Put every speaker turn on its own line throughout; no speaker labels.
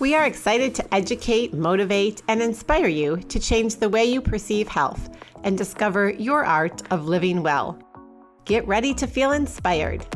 We are excited to educate, motivate, and inspire you to change the way you perceive health and discover your art of living well. Get ready to feel inspired.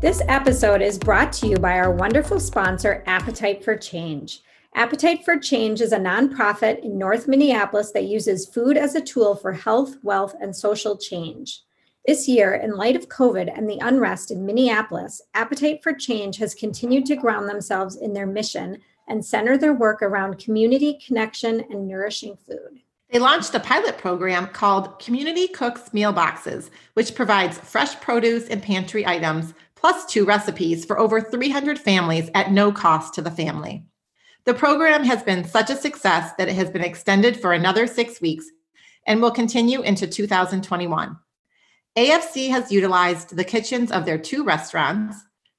This episode is brought to you by our wonderful sponsor, Appetite for Change. Appetite for Change is a nonprofit in North Minneapolis that uses food as a tool for health, wealth, and social change. This year, in light of COVID and the unrest in Minneapolis, Appetite for Change has continued to ground themselves in their mission and center their work around community connection and nourishing food.
They launched a pilot program called Community Cooks Meal Boxes, which provides fresh produce and pantry items plus two recipes for over 300 families at no cost to the family. The program has been such a success that it has been extended for another six weeks and will continue into 2021. AFC has utilized the kitchens of their two restaurants,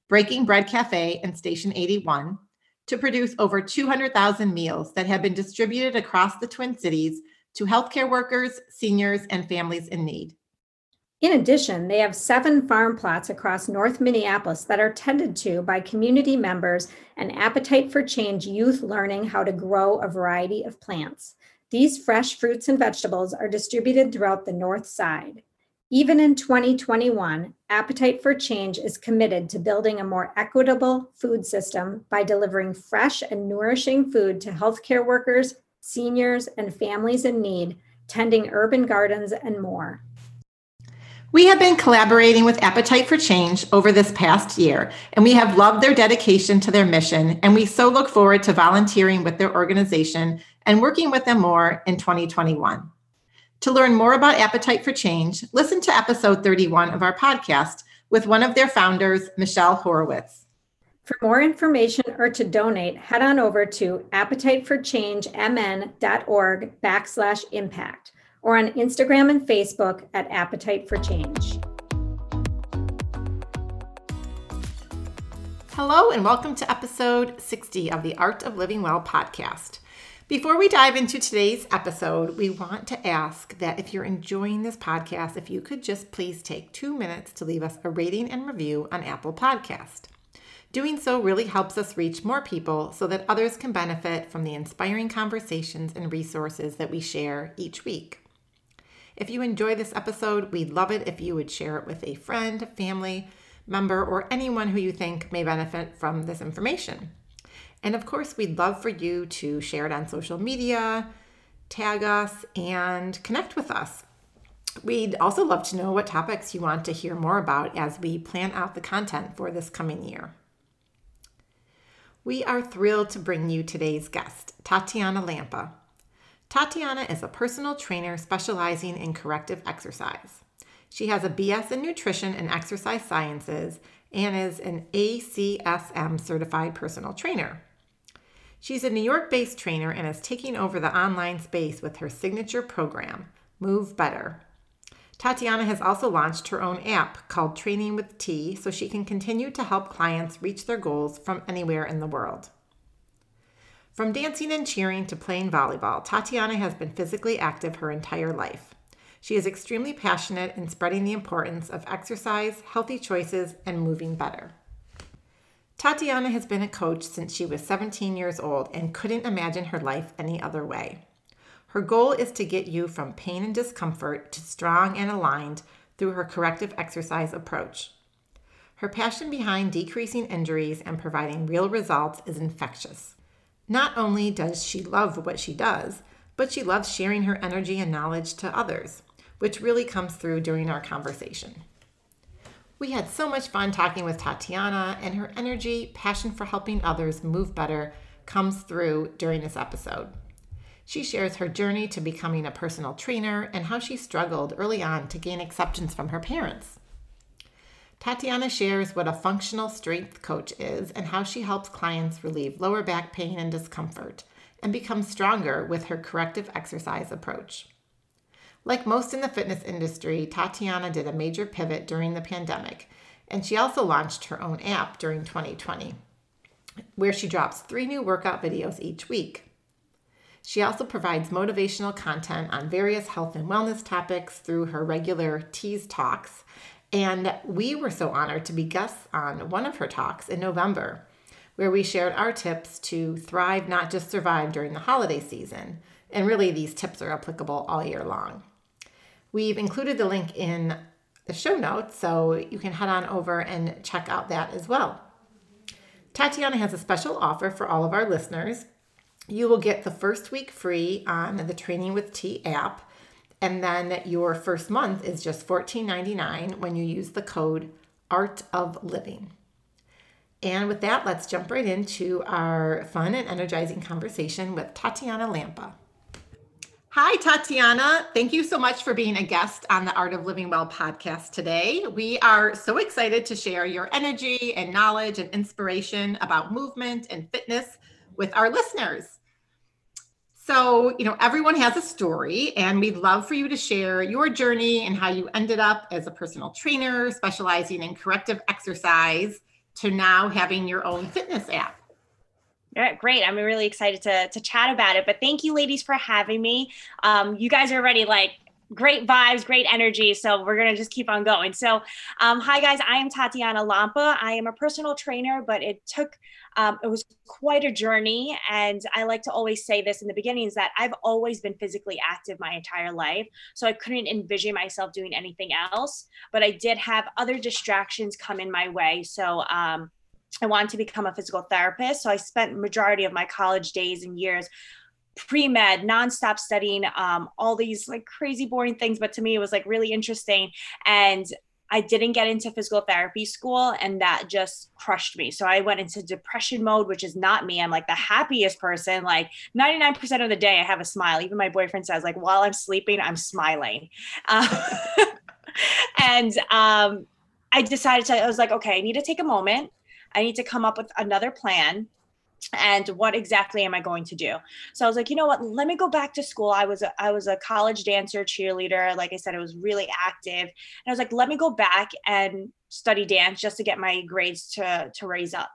Breaking Bread Cafe and Station 81, to produce over 200,000 meals that have been distributed across the Twin Cities to healthcare workers, seniors, and families in need.
In addition, they have seven farm plots across North Minneapolis that are tended to by community members and Appetite for Change youth learning how to grow a variety of plants. These fresh fruits and vegetables are distributed throughout the North Side. Even in 2021, Appetite for Change is committed to building a more equitable food system by delivering fresh and nourishing food to healthcare workers, seniors, and families in need, tending urban gardens, and more.
We have been collaborating with Appetite for Change over this past year, and we have loved their dedication to their mission. And we so look forward to volunteering with their organization and working with them more in 2021. To learn more about Appetite for Change, listen to episode 31 of our podcast with one of their founders, Michelle Horovitz.
For more information or to donate, head on over to appetiteforchangemn.org backslash impact or on Instagram and Facebook at Appetite for Change.
Hello, and welcome to episode 60 of the Art of Living Well podcast. Before we dive into today's episode, we want to ask that if you're enjoying this podcast, if you could just please take two minutes to leave us a rating and review on Apple Podcast. Doing so really helps us reach more people so that others can benefit from the inspiring conversations and resources that we share each week. If you enjoy this episode, we'd love it if you would share it with a friend, family member, or anyone who you think may benefit from this information. And of course, we'd love for you to share it on social media, tag us, and connect with us. We'd also love to know what topics you want to hear more about as we plan out the content for this coming year. We are thrilled to bring you today's guest, Tatiana Lampa. Tatiana is a personal trainer specializing in corrective exercise. She has a BS in nutrition and exercise sciences and is an ACSM certified personal trainer. She's a New York based trainer and is taking over the online space with her signature program, Move Better. Tatiana has also launched her own app called Training with T so she can continue to help clients reach their goals from anywhere in the world. From dancing and cheering to playing volleyball, Tatiana has been physically active her entire life. She is extremely passionate in spreading the importance of exercise, healthy choices, and moving better. Tatiana has been a coach since she was 17 years old and couldn't imagine her life any other way. Her goal is to get you from pain and discomfort to strong and aligned through her corrective exercise approach. Her passion behind decreasing injuries and providing real results is infectious. Not only does she love what she does, but she loves sharing her energy and knowledge to others, which really comes through during our conversation. We had so much fun talking with Tatiana, and her energy, passion for helping others move better comes through during this episode. She shares her journey to becoming a personal trainer and how she struggled early on to gain acceptance from her parents. Tatiana shares what a functional strength coach is and how she helps clients relieve lower back pain and discomfort and become stronger with her corrective exercise approach. Like most in the fitness industry, Tatiana did a major pivot during the pandemic, and she also launched her own app during 2020, where she drops three new workout videos each week. She also provides motivational content on various health and wellness topics through her regular T's Talks. And we were so honored to be guests on one of her talks in November, where we shared our tips to thrive, not just survive during the holiday season. And really, these tips are applicable all year long. We've included the link in the show notes, so you can head on over and check out that as well. Tatiana has a special offer for all of our listeners. You will get the first week free on the Training with T app, and then your first month is just $14.99 when you use the code Art of Living. And with that, let's jump right into our fun and energizing conversation with Tatiana Lampa. Hi, Tatiana. Thank you so much for being a guest on the Art of Living Well podcast today. We are so excited to share your energy and knowledge and inspiration about movement and fitness with our listeners. So, you know, everyone has a story, and we'd love for you to share your journey and how you ended up as a personal trainer specializing in corrective exercise to now having your own fitness app.
Yeah, great. I'm really excited to, to chat about it. But thank you, ladies, for having me. Um, you guys are already like great vibes, great energy. So we're going to just keep on going. So, um, hi, guys. I am Tatiana Lampa. I am a personal trainer, but it took, um, it was quite a journey. And I like to always say this in the beginning is that I've always been physically active my entire life. So I couldn't envision myself doing anything else. But I did have other distractions come in my way. So, um, I wanted to become a physical therapist. So I spent majority of my college days and years pre-med nonstop studying um, all these like crazy boring things but to me it was like really interesting and I didn't get into physical therapy school and that just crushed me. So I went into depression mode, which is not me. I'm like the happiest person. Like 99% of the day, I have a smile. Even my boyfriend says, like, while I'm sleeping, I'm smiling. Uh, and um, I decided to, I was like, okay, I need to take a moment. I need to come up with another plan. And what exactly am i going to do? So i was like you know what? Let me go back to school. I was a, i was a college dancer cheerleader. Like i said i was really active. And i was like let me go back and study dance just to get my grades to to raise up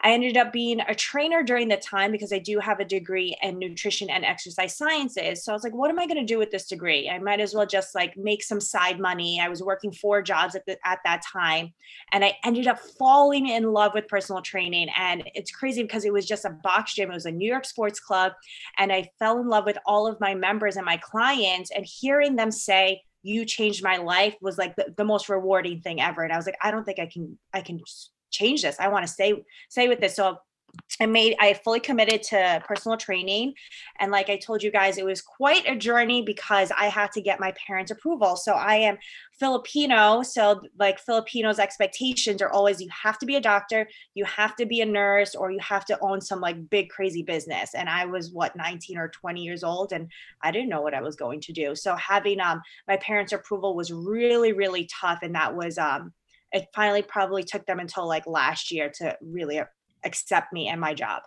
I ended up being a trainer during the time because I do have a degree in nutrition and exercise sciences. So I was like, what am I going to do with this degree? I might as well just like make some side money. I was working four jobs at, the, at that time. And I ended up falling in love with personal training. And it's crazy because it was just a box gym, it was a New York sports club. And I fell in love with all of my members and my clients and hearing them say, you changed my life was like the, the most rewarding thing ever. And I was like, I don't think I can, I can change this. I want to stay stay with this. So I made I fully committed to personal training and like I told you guys it was quite a journey because I had to get my parents approval. So I am Filipino, so like Filipinos expectations are always you have to be a doctor, you have to be a nurse or you have to own some like big crazy business. And I was what 19 or 20 years old and I didn't know what I was going to do. So having um my parents approval was really really tough and that was um it finally probably took them until like last year to really accept me and my job.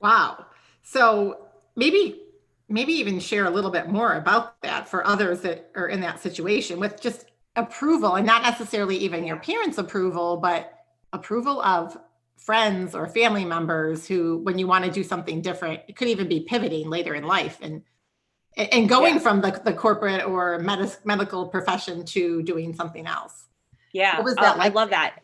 Wow. So maybe maybe even share a little bit more about that for others that are in that situation with just approval and not necessarily even your parents approval but approval of friends or family members who when you want to do something different it could even be pivoting later in life and and going yeah. from the, the corporate or med- medical profession to doing something else
yeah. What was that oh, like? I love that.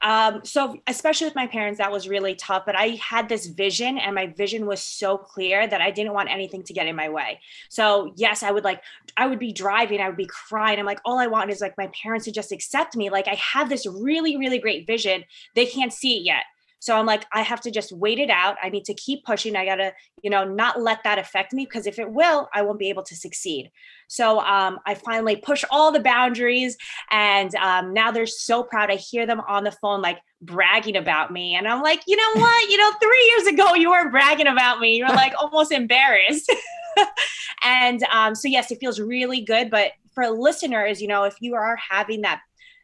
Um, so especially with my parents, that was really tough. But I had this vision, and my vision was so clear that I didn't want anything to get in my way. So yes, I would like, I would be driving, I would be crying. I'm like, all I want is like my parents to just accept me. Like I have this really, really great vision. They can't see it yet. So I'm like, I have to just wait it out. I need to keep pushing. I gotta, you know, not let that affect me because if it will, I won't be able to succeed. So um, I finally push all the boundaries, and um, now they're so proud. I hear them on the phone like bragging about me, and I'm like, you know what? You know, three years ago you were bragging about me. You're like almost embarrassed. and um, so yes, it feels really good. But for listeners, you know, if you are having that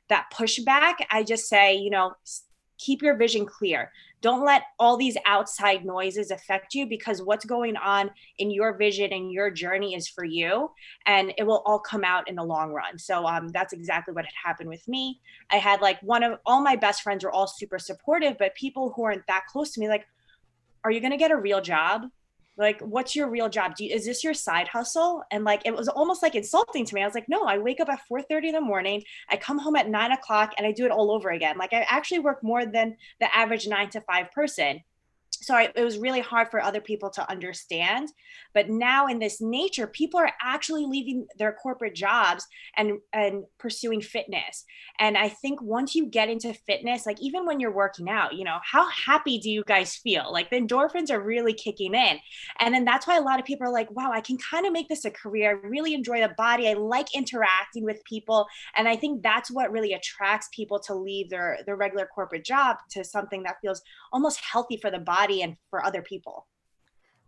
that pushback, I just say, you know, keep your vision clear. Don't let all these outside noises affect you because what's going on in your vision and your journey is for you and it will all come out in the long run. So um, that's exactly what had happened with me. I had like one of all my best friends were all super supportive, but people who aren't that close to me, like, are you going to get a real job? Like what's your real job? You, is this your side hustle? And like it was almost like insulting to me. I was like no i wake up at 4 30 in the morning i come home at 9 o'clock and i do it all over again. Like i actually work more than the average 9 to 5 person so it was really hard for other people to understand but now in this nature people are actually leaving their corporate jobs and and pursuing fitness. And i think once you get into fitness like even when you're working out you know how happy do you guys feel? Like the endorphins are really kicking in. And then that's why a lot of people are like wow i can kind of make this a career. I really enjoy the body. I like interacting with people. And i think that's what really attracts people to leave their their regular corporate job to something that feels almost healthy for the body body and for other people.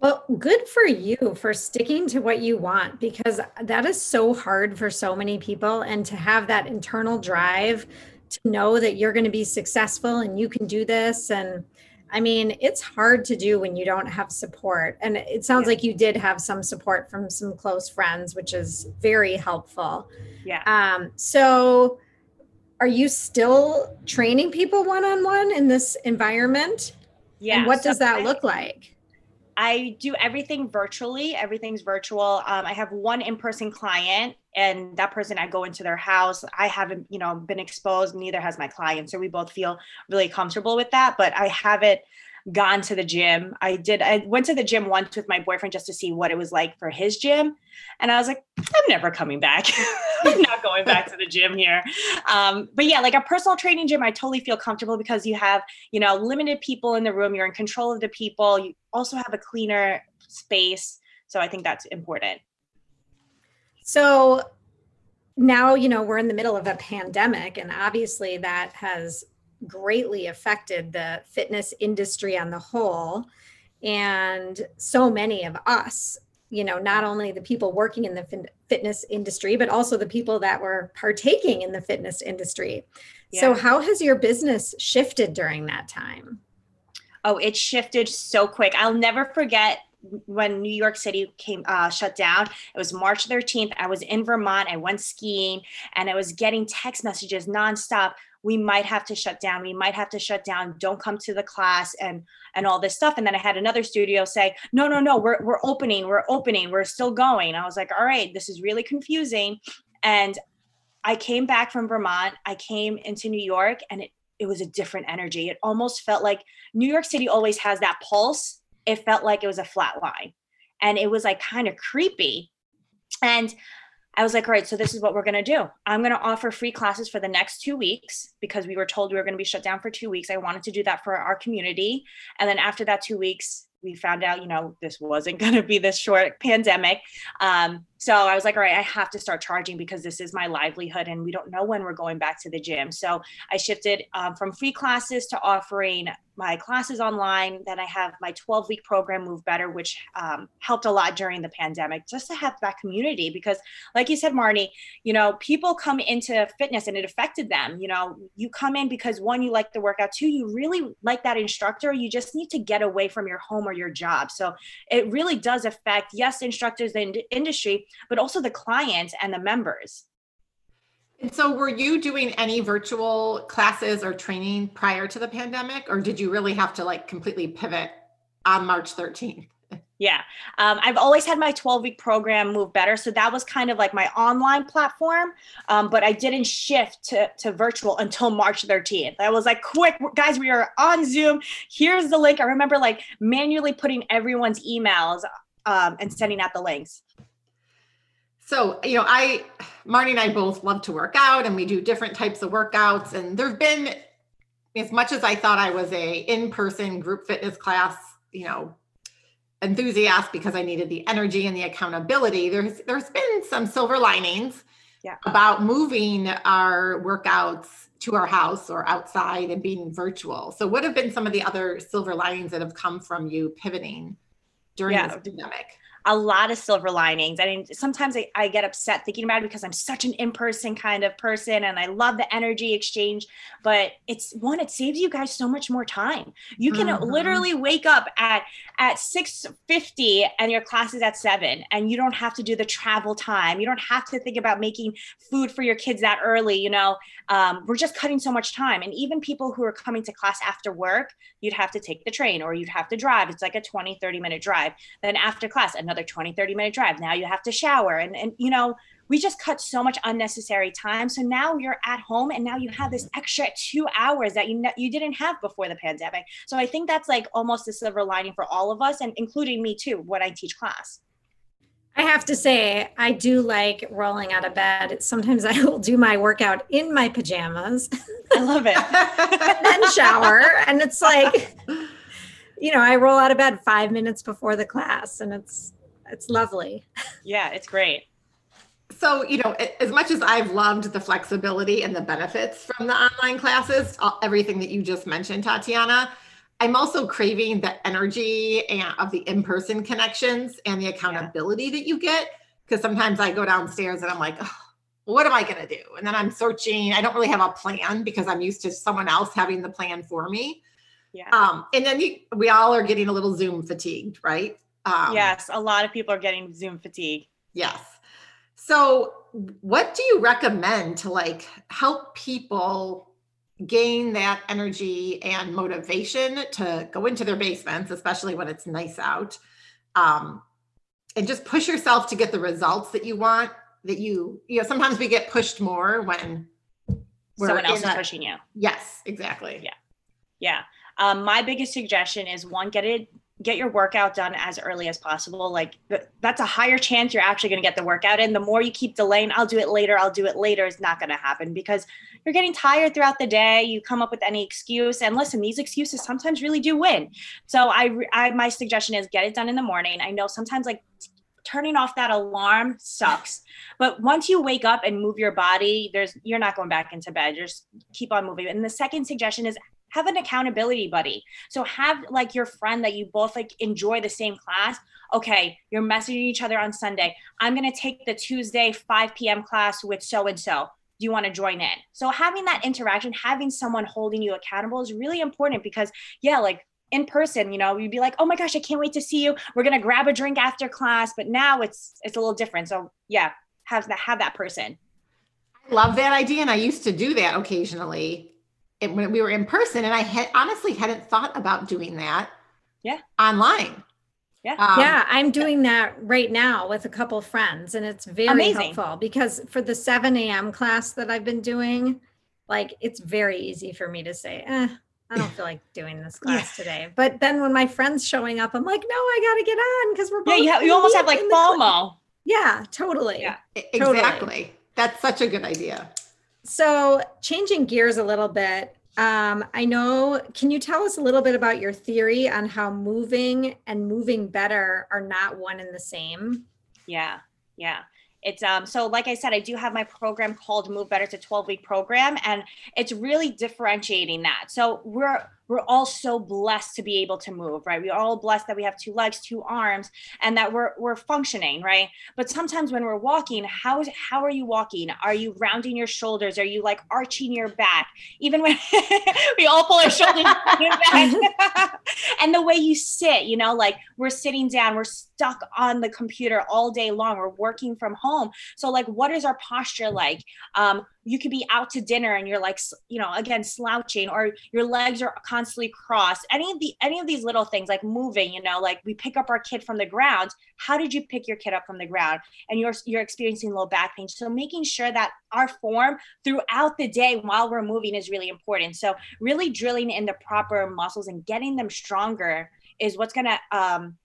Well, good for you for sticking to what you want because that is so hard for so many people. And to have that internal drive to know that you're going to be successful and you can do this. And I mean, it's hard to do when you don't have support. And it sounds yeah. like you did have some support from some close friends, which is very helpful.
Yeah.
Um, so, are you still training people one on one in this environment?
Yeah.
And what does that look like?
I do everything virtually. Everything's virtual. Um, I have one in-person client, and that person I go into their house. I haven't, you know, been exposed. Neither has my client, so we both feel really comfortable with that. But I haven't gone to the gym. I did. I went to the gym once with my boyfriend just to see what it was like for his gym, and I was like, I'm never coming back. I'm not going back to the gym here. Um, but yeah, like a personal training gym, I totally feel comfortable because you have, you know, limited people in the room. You're in control of the people. You also have a cleaner space. So I think that's important.
So now, you know, we're in the middle of a pandemic, and obviously that has greatly affected the fitness industry on the whole. And so many of us you know not only the people working in the fitness industry but also the people that were partaking in the fitness industry yeah. so how has your business shifted during that time
oh it shifted so quick i'll never forget when New York City came uh, shut down, it was March 13th. I was in Vermont. I went skiing, and I was getting text messages nonstop we might have to shut down we might have to shut down don't come to the class and and all this stuff. And then i had another studio say no no no we're, we're opening we're opening we're still going. I was like all right this is really confusing. And i came back from vermont i came into new york and it it was a different energy. It almost felt like new york city always has that pulse. It felt like it was a flat line. And it was like kind of creepy. And I was like, all right, so this is what we're going to do. I'm going to offer free classes for the next two weeks because we were told we were going to be shut down for two weeks. I wanted to do that for our community. And then after that two weeks, we found out, you know, this wasn't going to be this short pandemic. Um, so I was like, all right, I have to start charging because this is my livelihood and we don't know when we're going back to the gym. So I shifted um, from free classes to offering my classes online. Then I have my 12 week program, Move Better, which um, helped a lot during the pandemic just to have that community. Because, like you said, Marnie, you know, people come into fitness and it affected them. You know, you come in because one, you like the workout, two, you really like that instructor. You just need to get away from your home or your job. So it really does affect, yes, instructors, the industry, but also the clients and the members.
And so, were you doing any virtual classes or training prior to the pandemic, or did you really have to like completely pivot on March 13th?
Yeah. Um, I've always had my 12 week program move better. So that was kind of like my online platform. Um, but I didn't shift to, to virtual until March 13th. I was like, quick, guys, we are on Zoom. Here's the link. I remember like manually putting everyone's emails um, and sending out the links.
So, you know, I, Marnie and I both love to work out and we do different types of workouts. And there've been, as much as I thought I was a in-person group fitness class, you know, enthusiast because I needed the energy and the accountability, there's there's been some silver linings
yeah.
about moving our workouts to our house or outside and being virtual. So what have been some of the other silver linings that have come from you pivoting during yeah. this pandemic?
A lot of silver linings. I mean, sometimes I, I get upset thinking about it because I'm such an in-person kind of person and I love the energy exchange. But it's one, it saves you guys so much more time. You can mm-hmm. literally wake up at at 6:50 and your class is at 7 and you don't have to do the travel time. You don't have to think about making food for your kids that early, you know. Um, we're just cutting so much time. And even people who are coming to class after work, you'd have to take the train or you'd have to drive. It's like a 20, 30 minute drive. Then after class, another 20, 30 minute drive. Now you have to shower. And, and you know, we just cut so much unnecessary time. So now you're at home and now you have this extra two hours that you, you didn't have before the pandemic. So I think that's like almost a silver lining for all of us and including me too, when I teach class.
I have to say, I do like rolling out of bed. Sometimes I will do my workout in my pajamas.
I love it.
and then shower. And it's like, you know, I roll out of bed five minutes before the class and it's it's lovely.
Yeah, it's great.
So, you know, as much as I've loved the flexibility and the benefits from the online classes, everything that you just mentioned, Tatiana, I'm also craving the energy and of the in-person connections and the accountability yeah. that you get. Because sometimes I go downstairs and I'm like, oh, what am I going to do? And then I'm searching. I don't really have a plan because I'm used to someone else having the plan for me. Yeah. Um, and then you, we all are getting a little Zoom fatigued, right?
Um, yes, a lot of people are getting Zoom fatigue.
Yes. So, what do you recommend to like help people gain that energy and motivation to go into their basements, especially when it's nice out, um, and just push yourself to get the results that you want. That you, you know, sometimes we get pushed more when
someone else is pushing you.
Yes, exactly.
Yeah, yeah. Um, my biggest suggestion is one, get it get your workout done as early as possible. Like that's a higher chance you're actually going to get the workout in. The more you keep delaying, I'll do it later, I'll do it later, is not going to happen because you're getting tired throughout the day. You come up with any excuse, and listen, these excuses sometimes really do win. So I, I my suggestion is get it done in the morning. I know sometimes like turning off that alarm sucks but once you wake up and move your body there's you're not going back into bed just keep on moving and the second suggestion is have an accountability buddy. So have like your friend that you both like enjoy the same class. Okay, you're messaging each other on Sunday. I'm going to take the Tuesday 5 p.m. class with so and so. Do you want to join in? So having that interaction, having someone holding you accountable is really important because yeah, like in person, you know, you'd be like, "Oh my gosh, I can't wait to see you. We're going to grab a drink after class." But now it's it's a little different. So, yeah, have that have that person.
I love that idea and I used to do that occasionally it, when we were in person and i had honestly hadn't thought about doing that
yeah
online
yeah um, yeah i'm doing that right now with a couple friends and it's very amazing. helpful because for the 7 a.m class that i've been doing like it's very easy for me to say eh, I don't feel like doing this class yeah. today. But then when my friend's showing up, I'm like, no, I got to get on because we're both.
Yeah, you, have, you almost have like FOMO.
Yeah, totally. Yeah,
exactly. That's such a good idea.
So, changing gears a little bit, um, I know, can you tell us a little bit about your theory on how moving and moving better are not one and the same?
Yeah, yeah. It's um so like I said, I do have my program called Move Better. It's a 12 week program, and it's really differentiating that. So we're we're all so blessed to be able to move, right? We're all blessed that we have two legs, two arms, and that we're we're functioning, right? But sometimes when we're walking, how is how are you walking? Are you rounding your shoulders? Are you like arching your back? Even when we all pull our shoulders back. and the way you sit, you know, like we're sitting down, we're stuck on the computer all day long, we're working from home. So like what is our posture like? Um, you could be out to dinner and you're like you know again slouching or your legs are constantly crossed. Any of the any of these little things like moving you know like we pick up our kid from the ground. How did you pick your kid up from the ground? And you're you're experiencing low back pain. So making sure that our form throughout the day while we're moving is really important. So really drilling in the proper muscles and getting them stronger is what's going to um,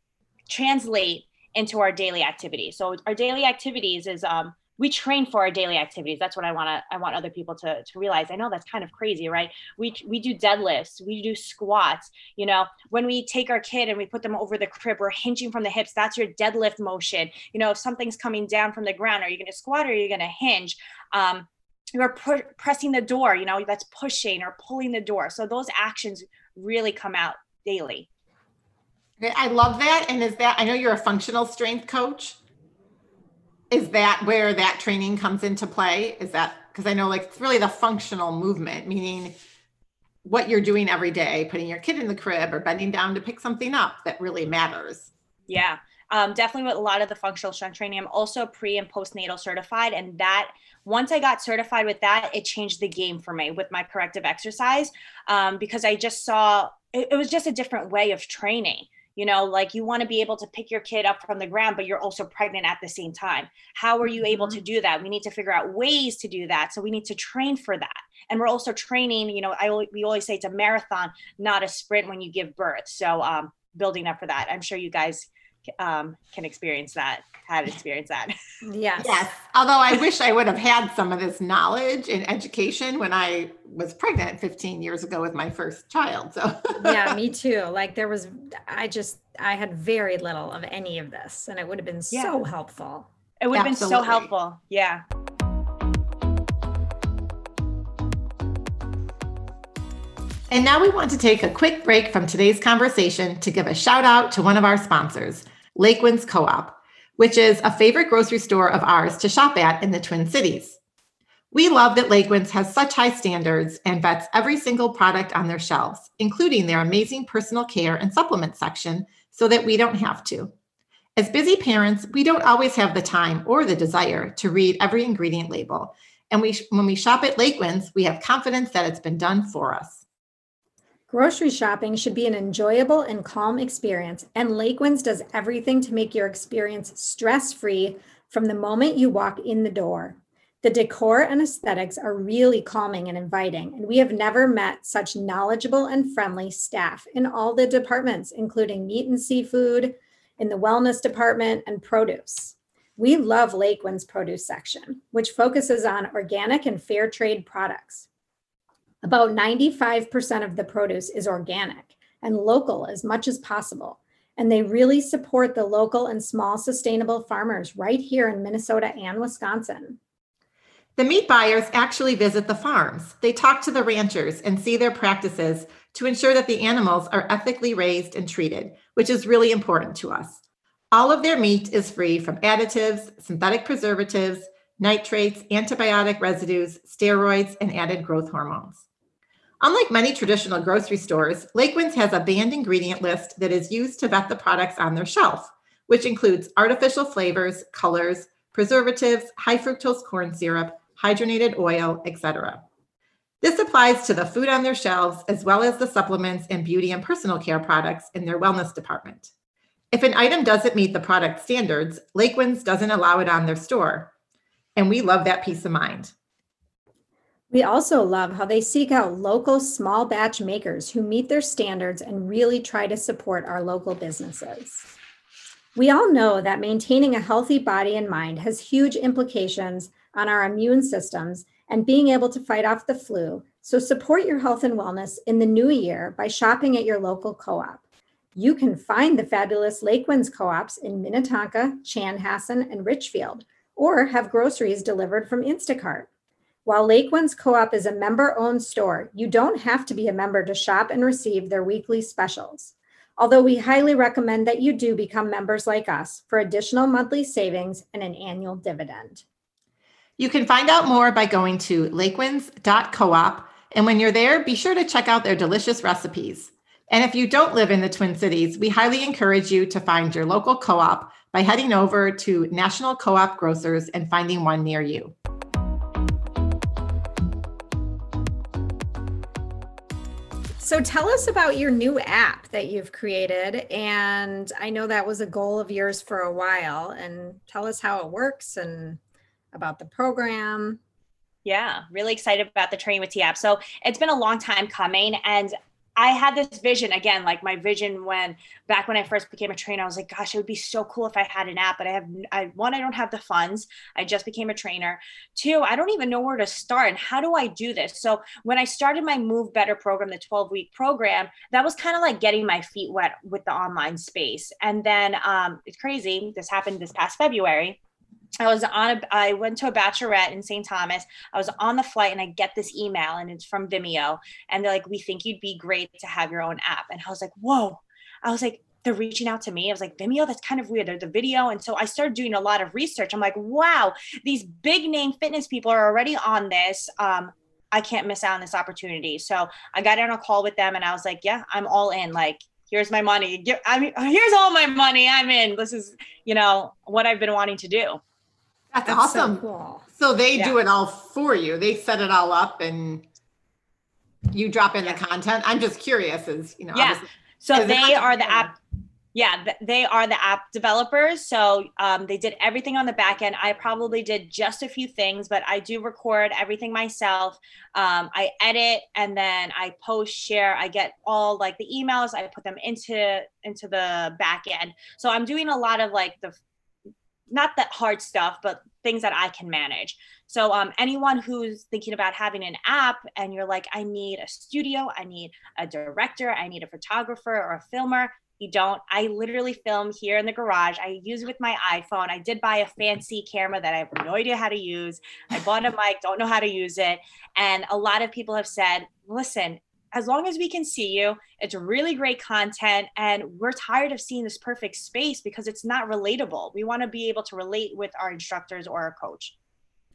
translate into our daily activities. So our daily activities is um, we train for our daily activities. That's what i want to i want other people to, to realize. I know that's kind of crazy right? We we do deadlifts we do squats you know? When we take our kid and we put them over the crib we're hinging from the hips. That's your deadlift motion. You know if something's coming down from the ground are you going to squat or are you going to hinge? Um, you're pu- pressing the door you know that's pushing or pulling the door. So those actions really come out daily.
I love that. And is that, I know you're a functional strength coach. Is that where that training comes into play? Is that, because I know like it's really the functional movement, meaning what you're doing every day, putting your kid in the crib or bending down to pick something up that really matters.
Yeah. Um, definitely with a lot of the functional strength training. I'm also pre and postnatal certified. And that once I got certified with that, it changed the game for me with my corrective exercise um, because I just saw it, it was just a different way of training you know like you want to be able to pick your kid up from the ground but you're also pregnant at the same time. How are you able to mm-hmm. do that? We need to figure out ways to do that so we need to train for that. And we're also training you know i we always say it's a marathon not a sprint when you give birth so um, building up for that. I'm sure you guys um, can experience that had experienced that.
Yes.
Yes. Although i wish i would have had some of this knowledge and education when i was pregnant 15 years ago with my first child so.
Yeah me too. Like there was i just i had very little of any of this and it would have been yeah. so helpful.
It would have been so helpful. Yeah.
And now we want to take a quick break from today's conversation to give a shout out to one of our sponsors, Lakewinds Co op, which is a favorite grocery store of ours to shop at in the Twin Cities. We love that Lakewinds has such high standards and vets every single product on their shelves, including their amazing personal care and supplement section, so that we don't have to. As busy parents, we don't always have the time or the desire to read every ingredient label. And we, when we shop at Lakewinds, we have confidence that it's been done for us.
Grocery shopping should be an enjoyable and calm experience, and Lakewinds does everything to make your experience stress free from the moment you walk in the door. The decor and aesthetics are really calming and inviting, and we have never met such knowledgeable and friendly staff in all the departments, including meat and seafood, in the wellness department, and produce. We love Lakewinds produce section, which focuses on organic and fair trade products. About 95% of the produce is organic and local as much as possible. And they really support the local and small sustainable farmers right here in Minnesota and Wisconsin.
The meat buyers actually visit the farms. They talk to the ranchers and see their practices to ensure that the animals are ethically raised and treated, which is really important to us. All of their meat is free from additives, synthetic preservatives, nitrates, antibiotic residues, steroids, and added growth hormones. Unlike many traditional grocery stores, Lakewinds has a banned ingredient list that is used to vet the products on their shelf, which includes artificial flavors, colors, preservatives, high fructose corn syrup, hydrogenated oil, etc. This applies to the food on their shelves as well as the supplements and beauty and personal care products in their wellness department. If an item doesn't meet the product standards, Lakewinds doesn't allow it on their store. And we love that peace of mind.
We also love how they seek out local small batch makers who meet their standards and really try to support our local businesses. We all know that maintaining a healthy body and mind has huge implications on our immune systems and being able to fight off the flu. So support your health and wellness in the new year by shopping at your local co op. You can find the fabulous Lakewinds co ops in Minnetonka, Chanhassen, and Richfield, or have groceries delivered from Instacart. While Lakewinds Co op is a member owned store, you don't have to be a member to shop and receive their weekly specials. Although we highly recommend that you do become members like us for additional monthly savings and an annual dividend.
You can find out more by going to lakewinds.coop. And when you're there, be sure to check out their delicious recipes. And if you don't live in the Twin Cities, we highly encourage you to find your local co op by heading over to National Co op Grocers and finding one near you.
So tell us about your new app that you've created. And I know that was a goal of yours for a while. And tell us how it works and about the program.
Yeah, really excited about the Training with T app. So it's been a long time coming. And I had this vision again, like my vision when back when I first became a trainer, I was like, gosh, it would be so cool if I had an app, but I have, I one, I don't have the funds. I just became a trainer. Two, I don't even know where to start and how do I do this? So when I started my Move Better program, the 12 week program, that was kind of like getting my feet wet with the online space. And then um, it's crazy. This happened this past February. I was on a, I went to a bachelorette in St. Thomas. I was on the flight and I get this email and it's from Vimeo. And they're like, we think you'd be great to have your own app. And I was like, whoa. I was like, they're reaching out to me. I was like, Vimeo, that's kind of weird. There's a video. And so I started doing a lot of research. I'm like, wow, these big name fitness people are already on this. Um, I can't miss out on this opportunity. So I got on a call with them and I was like, yeah, I'm all in. Like, here's my money. I mean, here's all my money. I'm in. This is, you know, what I've been wanting to do.
That's, That's awesome. So, cool. so they do it all for you. They set it all up and you drop in the content. I'm just curious as, you know,
yeah. So they are the app yeah, they are the app developers. So um, they did everything on the back end. I probably did just a few things, but I do record everything myself. Um, I edit and then I post, share. I get all like the emails. I put them into into the back end. So I'm doing a lot of like the not that hard stuff, but things that I can manage. So um, anyone who's thinking about having an app and you're like, I need a studio, I need a director, I need a photographer or a filmer, you don't. I literally film here in the garage. I use it with my iPhone. I did buy a fancy camera that I have no idea how to use. I bought a mic, don't know how to use it. And a lot of people have said, listen, as long as we can see you, it's really great content. And we're tired of seeing this perfect space because it's not relatable. We want to be able to relate with our instructors or our coach.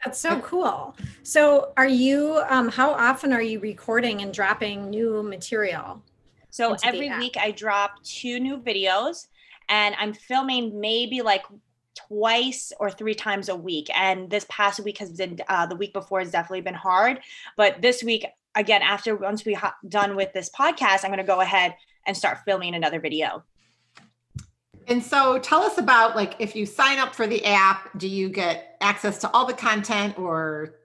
That's so cool. So, are you, um, how often are you recording and dropping new material?
So every week I drop two new videos and I'm filming maybe like twice or three times a week. And this past week has been, uh, the week before has definitely been hard. But this week, again, after once we ha- done with this podcast, I'm going to go ahead and start filming another video.
And so tell us about like if you sign up for the app, do you get access to all the content or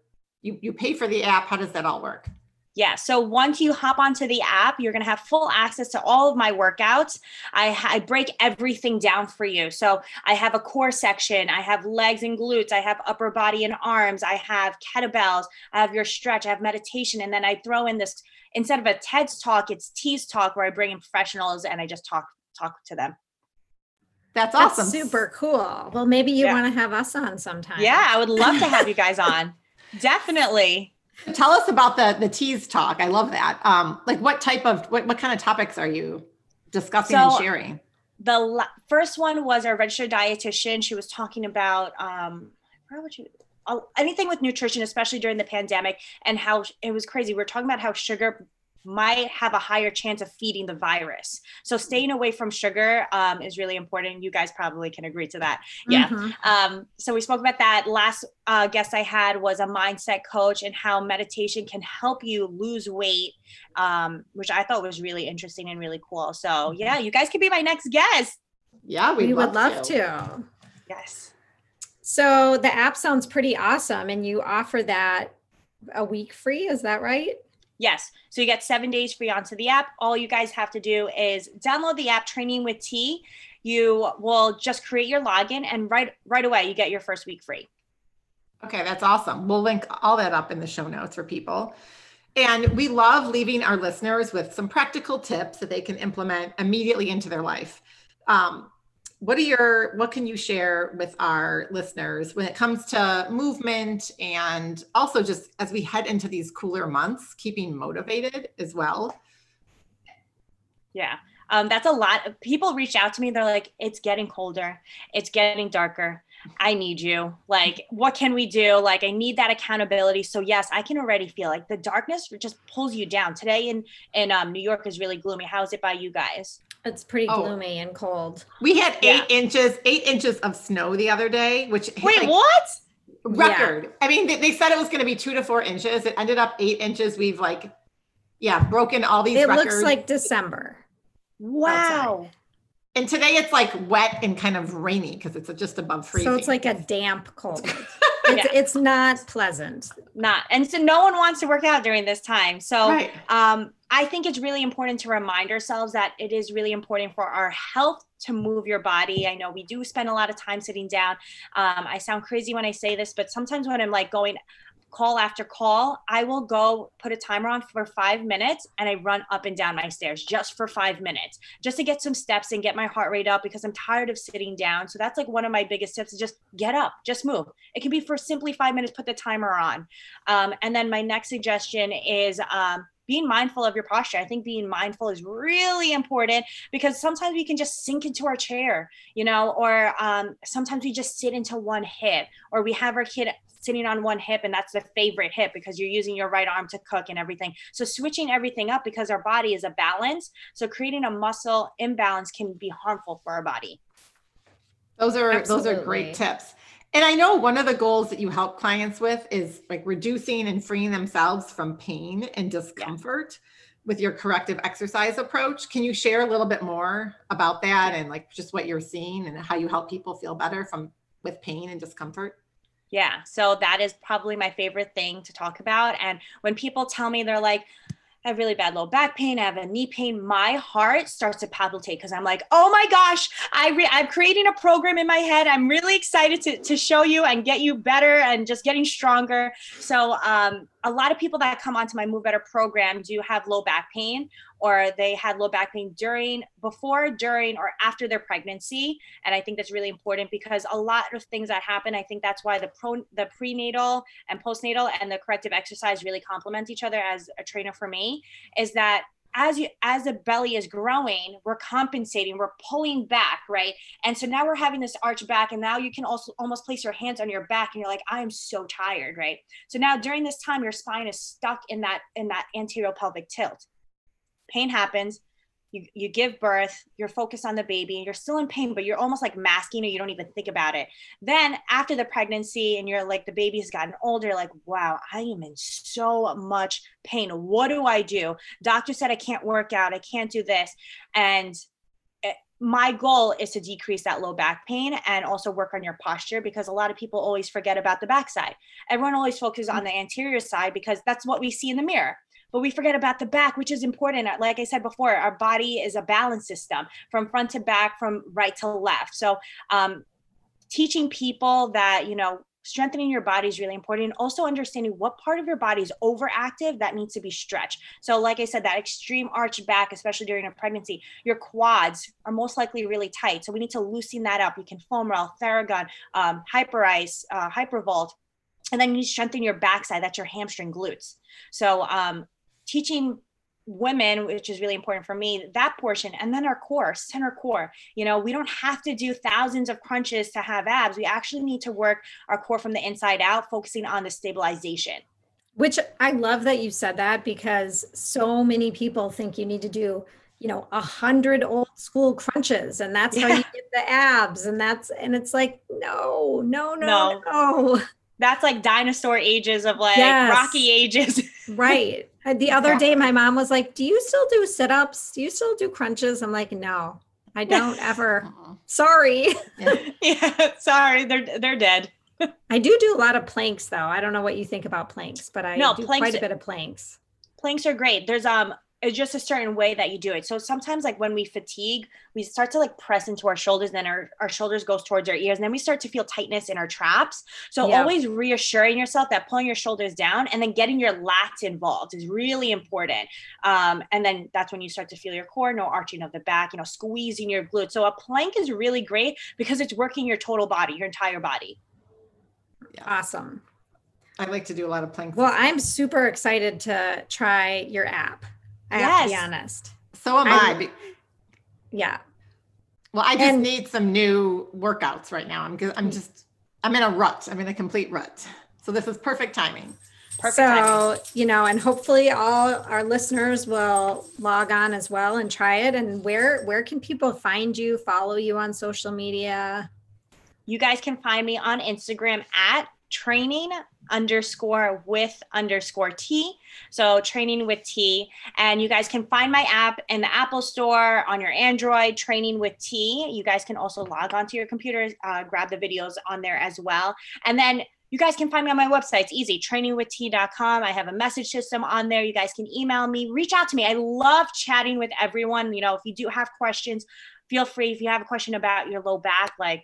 you, you pay for the app? How does that all work?
Yeah. So once you hop onto the app, you're going to have full access to all of my workouts. I, I, break everything down for you. So I have a core section, I have legs and glutes, I have upper body and arms, I have kettlebells, I have your stretch, I have meditation. And then I throw in this instead of a TED's talk, it's T's talk where I bring in professionals and I just talk talk to them.
That's awesome. That's
super cool. Well, maybe you yeah. want to have us on sometime.
Yeah, I would love to have you guys on. Definitely.
Tell us about the the T's talk. I love that. Um, like what type of what what kind of topics are you discussing so, and sharing?
The la- first one was our registered dietitian. She was talking about um, you, uh, anything with nutrition, especially during the pandemic, and how it was crazy. We are talking about how sugar might have a higher chance of feeding the virus. So staying away from sugar um, is really important. You guys probably can agree to that. Yeah. Mm-hmm. Um, so we spoke about that. Last uh, guest I had was a mindset coach and how meditation can help you lose weight, um, which I thought was really interesting and really cool. So yeah, you guys could be my next guest.
Yeah,
we would love to. to.
Yes.
So the app sounds pretty awesome, and you offer that a week free. Is that right?
Yes. So you get seven days free onto the app. All you guys have to do is download the app Training with T. You will just create your login and right right away you get your first week free.
Okay, that's awesome. We'll link all that up in the show notes for people. And we love leaving our listeners with some practical tips that they can implement immediately into their life. Um, what are your what can you share with our listeners when it comes to movement and also just as we head into these cooler months keeping motivated as well?
Yeah um, that's a lot. Of people reach out to me they're like it's getting colder. It's getting darker. I need you. Like what can we do? Like i need that accountability. So yes i can already feel like the darkness just pulls you down. Today in in um, new york is really gloomy. How's it by you guys
it's pretty oh. gloomy and cold.
We had eight yeah. inches, eight inches of snow the other day, which
wait, like what?
Record. Yeah. I mean, they, they, said it was going to be two to four inches. It ended up eight inches. We've like, yeah, broken all these.
It
records.
looks like December.
Wow.
Outside. And today it's like wet and kind of rainy because it's just above freezing.
So it's like a damp cold. it's, yeah. it's not pleasant.
Not. And so no one wants to work out during this time. So right. um, I think it's really important to remind ourselves that it is really important for our health to move your body. I know we do spend a lot of time sitting down. Um, I sound crazy when I say this, but sometimes when I'm like going call after call, I will go put a timer on for five minutes and I run up and down my stairs just for five minutes, just to get some steps and get my heart rate up because I'm tired of sitting down. So that's like one of my biggest tips is just get up, just move. It can be for simply five minutes, put the timer on. Um, and then my next suggestion is um, being mindful of your posture. I think being mindful is really important because sometimes we can just sink into our chair, you know, or um, sometimes we just sit into one hip, or we have our kid sitting on one hip and that's the favorite hip because you're using your right arm to cook and everything. So switching everything up because our body is a balance. So creating a muscle imbalance can be harmful for our body.
Those are Absolutely. those are great tips. And I know one of the goals that you help clients with is like reducing and freeing themselves from pain and discomfort yeah. with your corrective exercise approach. Can you share a little bit more about that and like just what you're seeing and how you help people feel better from with pain and discomfort?
Yeah. So that is probably my favorite thing to talk about. And when people tell me they're like, I have really bad low back pain. I have a knee pain. My heart starts to palpitate because I'm like, oh my gosh, I re- I'm creating a program in my head. I'm really excited to, to show you and get you better and just getting stronger. So um, a lot of people that come onto my Move Better program do have low back pain or they had low back pain during, before, during, or after their pregnancy. And I think that's really important because a lot of things that happen, I think that's why the pro, the prenatal and postnatal and the corrective exercise really complement each other as a trainer for me, is that as you as the belly is growing we're compensating we're pulling back right? And so now we're having this arch back and now you can also almost place your hands on your back and you're like i'm so tired right? So now during this time your spine is stuck in that in that anterior pelvic tilt. Pain happens you, you give birth, you're focused on the baby, and you're still in pain, but you're almost like masking or you don't even think about it. Then after the pregnancy and you're like the baby's gotten older, like, wow, I am in so much pain. What do I do? Doctor said I can't work out, I can't do this. And eh, my goal is to decrease that low back pain and also work on your posture because a lot of people always forget about the backside. Everyone always focuses on the anterior side because that's what we see in the mirror but we forget about the back, which is important. Like I said before, our body is a balance system from front to back, from right to left. So, um, teaching people that, you know, strengthening your body is really important. And also understanding what part of your body is overactive that needs to be stretched. So like i said that extreme arch back especially during a pregnancy your quads are most likely really tight. So we need to loosen that up. You can foam roll theragun um, Hyperice uh, hypervolt and then you strengthen your backside. That's your hamstring glutes. So um, teaching women which is really important for me that portion and then our core center core you know we don't have to do thousands of crunches to have abs we actually need to work our core from the inside out focusing on the stabilization
which i love that you said that because so many people think you need to do you know a hundred old school crunches and that's yeah. how you get the abs and that's and it's like no no no no, no.
that's like dinosaur ages of like yes. rocky ages
right the other day my mom was like do you still do sit-ups? Do you still do crunches? I'm like no i don't ever. Sorry.
Yeah. yeah sorry they're they're dead.
I do do a lot of planks though. I don't know what you think about planks but i no, do planks, quite a bit of planks.
Planks are great. There's um it's just a certain way that you do it. So sometimes like when we fatigue, we start to like press into our shoulders, then our, our shoulders goes towards our ears, and then we start to feel tightness in our traps. So yeah. always reassuring yourself that pulling your shoulders down and then getting your lats involved is really important. Um, and then that's when you start to feel your core, no arching of the back, you know, squeezing your glutes. So a plank is really great because it's working your total body, your entire body.
Yeah. Awesome.
I like to do a lot of planks.
Well, I'm super excited to try your app. I yes. have to be honest.
So am I'm,
I. Yeah.
Well, I just and, need some new workouts right now. I'm I'm mm. just I'm in a rut. I'm in a complete rut. So this is perfect timing. Perfect timing.
so, timing. you know, and hopefully all our listeners will log on as well and try it. And where where can people find you, follow you on social media?
You guys can find me on Instagram at training underscore with underscore T. So training with T. And you guys can find my app in the Apple Store on your Android, training with T. You guys can also log onto your computer, uh, grab the videos on there as well. And then you guys can find me on my website. It's easy, trainingwitht.com. I have a message system on there. You guys can email me, reach out to me. I love chatting with everyone. You know, if you do have questions, feel free. If you have a question about your low back, like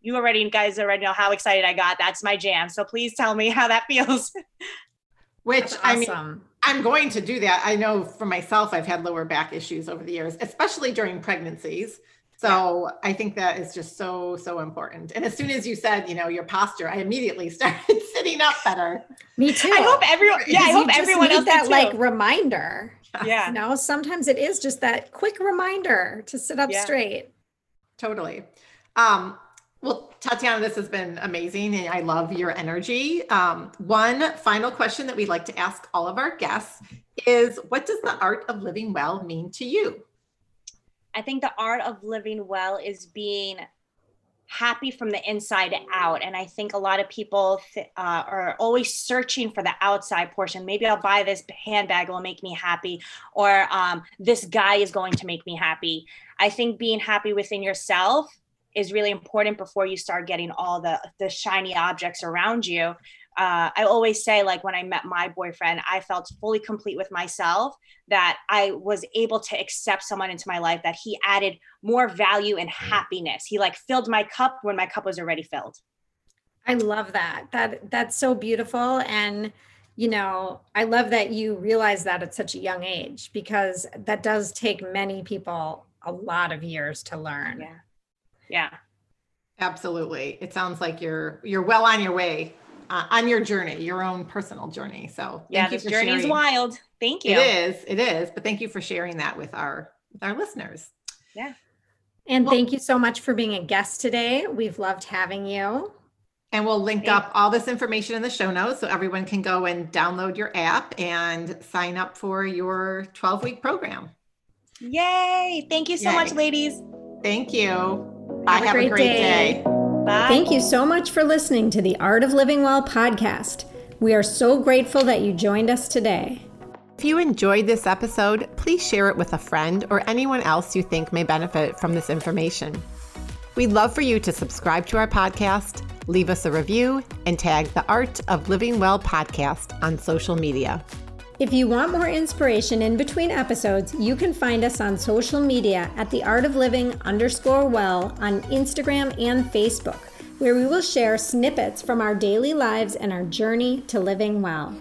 you already guys already know how excited I got. That's my jam. So please tell me how that feels.
Which awesome. I mean, I'm going to do that. I know for myself, I've had lower back issues over the years, especially during pregnancies. So I think that is just so, so important. And as soon as you said, you know, your posture, I immediately started sitting up better.
Me too.
I hope everyone, yeah, I hope everyone else
that like reminder.
Yeah.
You know, sometimes it is just that quick reminder to sit up
Yeah.
straight.
Totally. Um, well, Tatiana, this has been amazing and I love your energy. Um, one final question that we'd like to ask all of our guests is what does the art of living well mean to you?
I think the art of living well is being happy from the inside out. And I think a lot of people th- uh, are always searching for the outside portion. Maybe I'll buy this handbag, it'll make me happy, or um, this guy is going to make me happy. I think being happy within yourself is really important before you start getting all the the shiny objects around you. Uh, I always say, like when I met my boyfriend, I felt fully complete with myself that I was able to accept someone into my life that he added more value and happiness. He like filled my cup when my cup was already filled.
I love that. That that's so beautiful and you know, I love that you realize that at such a young age because that does take many people a lot of years to learn.
Yeah. Yeah.
Absolutely. It sounds like you're you're well on your way uh, on your journey, your own personal journey. So
Yeah.
thank you
This
for
journey is
sharing.
wild. Thank you.
It is. It is. But thank you for sharing that with our with our listeners. Yeah.
And
Well-
thank you so much for being a guest today. We've loved having you.
And we'll link
Thank-
up all this information in the show notes so everyone can go and download your app and sign up for your 12 week program.
Yay. Thank you so much,
Yay.
ladies.
Thank you. Bye.
Have a great day.
Bye.
Thank you so much for listening to the Art of Living Well podcast. We are so grateful that you joined us today.
If you enjoyed this episode, please share it with a friend or anyone else you think may benefit from this information. We'd love for you to subscribe to our podcast, leave us a review, and tag the Art of Living Well podcast on social media.
If you want more inspiration in between episodes, you can find us on social media at the art of living underscore well on Instagram and Facebook, where we will share snippets from our daily lives and our journey to living well.